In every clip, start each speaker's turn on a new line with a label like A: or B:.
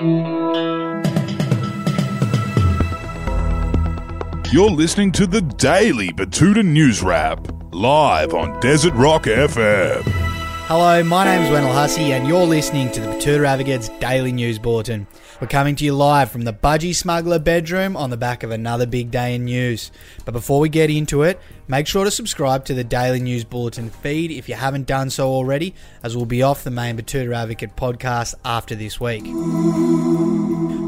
A: You're listening to the Daily Betoota News Wrap, live on Desert Rock FM.
B: Hello, my name is Wendell Hussey, and you're listening to the Betoota Advocate's Daily News Bulletin. We're coming to you live from the Budgie Smuggler bedroom on the back of another big day in news. But before we get into it, make sure to subscribe to the Daily News Bulletin feed if you haven't done so already, as we'll be off the main Betoota Advocate podcast after this week.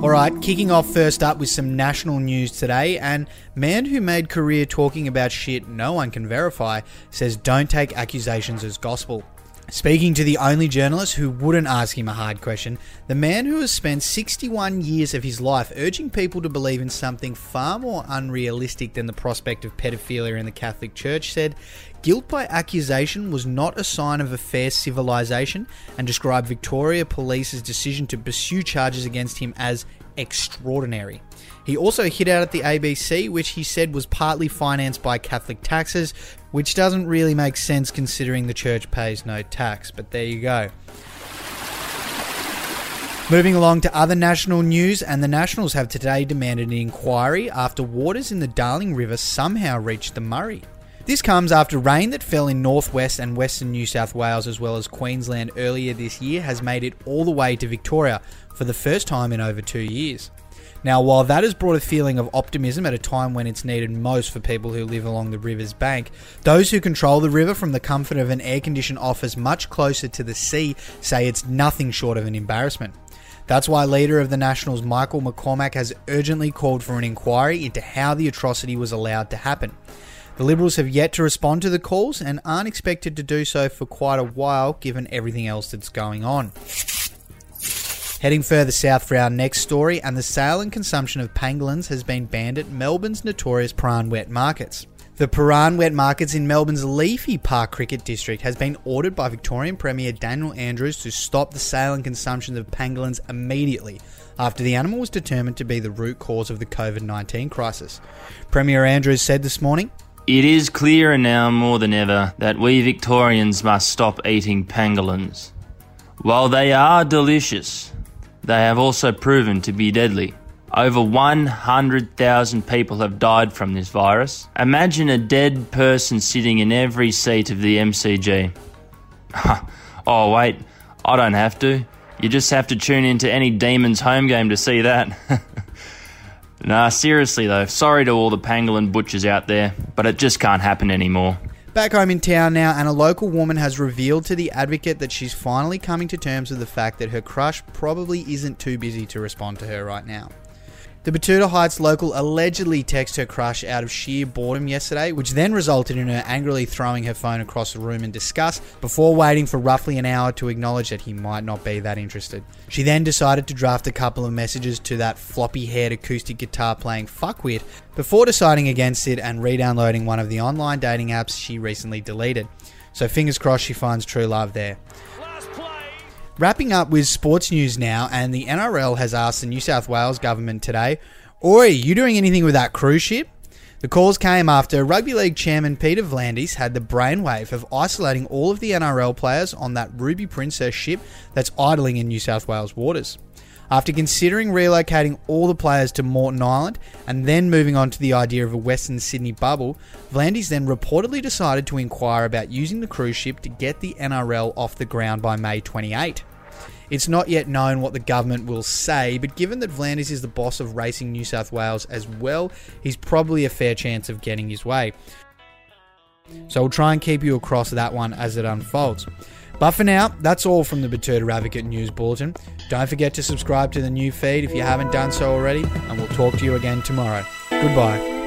B: Alright, kicking off first up with some national news today, and man who made career talking about shit no one can verify says don't take accusations as gospel. Speaking to the only journalist who wouldn't ask him a hard question, the man who has spent 61 years of his life urging people to believe in something far more unrealistic than the prospect of pedophilia in the Catholic Church said, Guilt by accusation was not a sign of a fair civilization and described Victoria Police's decision to pursue charges against him as extraordinary. He also hit out at the ABC, which he said was partly financed by Catholic taxes, which doesn't really make sense considering the church pays no tax, but there you go. Moving along to other national news, and the Nationals have today demanded an inquiry after waters in the Darling River somehow reached the Murray. This comes after rain that fell in northwest and western New South Wales as well as Queensland earlier this year has made it all the way to Victoria for the first time in over two years. Now, while that has brought a feeling of optimism at a time when it's needed most for people who live along the river's bank, those who control the river from the comfort of an air conditioned office much closer to the sea say it's nothing short of an embarrassment. That's why leader of the Nationals Michael McCormack has urgently called for an inquiry into how the atrocity was allowed to happen. The Liberals have yet to respond to the calls and aren't expected to do so for quite a while given everything else that's going on. Heading further south for our next story, and the sale and consumption of pangolins has been banned at Melbourne's notorious Prahran wet markets. The Prahran wet markets in Melbourne's Leafy Park Cricket District has been ordered by Victorian Premier Daniel Andrews to stop the sale and consumption of pangolins immediately after the animal was determined to be the root cause of the COVID 19 crisis. Premier Andrews said this morning,
C: It is clearer now more than ever that we Victorians must stop eating pangolins. While they are delicious, they have also proven to be deadly. Over 100,000 people have died from this virus. Imagine a dead person sitting in every seat of the MCG. oh, wait, I don't have to. You just have to tune into any Demons home game to see that. nah, seriously though, sorry to all the pangolin butchers out there, but it just can't happen anymore.
B: Back home in town now, and a local woman has revealed to the advocate that she's finally coming to terms with the fact that her crush probably isn't too busy to respond to her right now. The Betoota Heights local allegedly texted her crush out of sheer boredom yesterday, which then resulted in her angrily throwing her phone across the room in disgust before waiting for roughly an hour to acknowledge that he might not be that interested. She then decided to draft a couple of messages to that floppy haired acoustic guitar playing fuckwit before deciding against it and re downloading one of the online dating apps she recently deleted. So fingers crossed she finds true love there. Wrapping up with sports news now, and the NRL has asked the New South Wales government today, Oi, you doing anything with that cruise ship? The calls came after Rugby League chairman Peter V'landys had the brainwave of isolating all of the NRL players on that Ruby Princess ship that's idling in New South Wales waters. After considering relocating all the players to Moreton Island and then moving on to the idea of a Western Sydney bubble, V'landys then reportedly decided to inquire about using the cruise ship to get the NRL off the ground by May 28. It's not yet known what the government will say, but given that V'landys is the boss of Racing New South Wales as well, he's probably a fair chance of getting his way. So we'll try and keep you across that one as it unfolds. But for now, that's all from the Betoota Advocate News Bulletin. Don't forget to subscribe to the new feed if you haven't done so already, and we'll talk to you again tomorrow. Goodbye.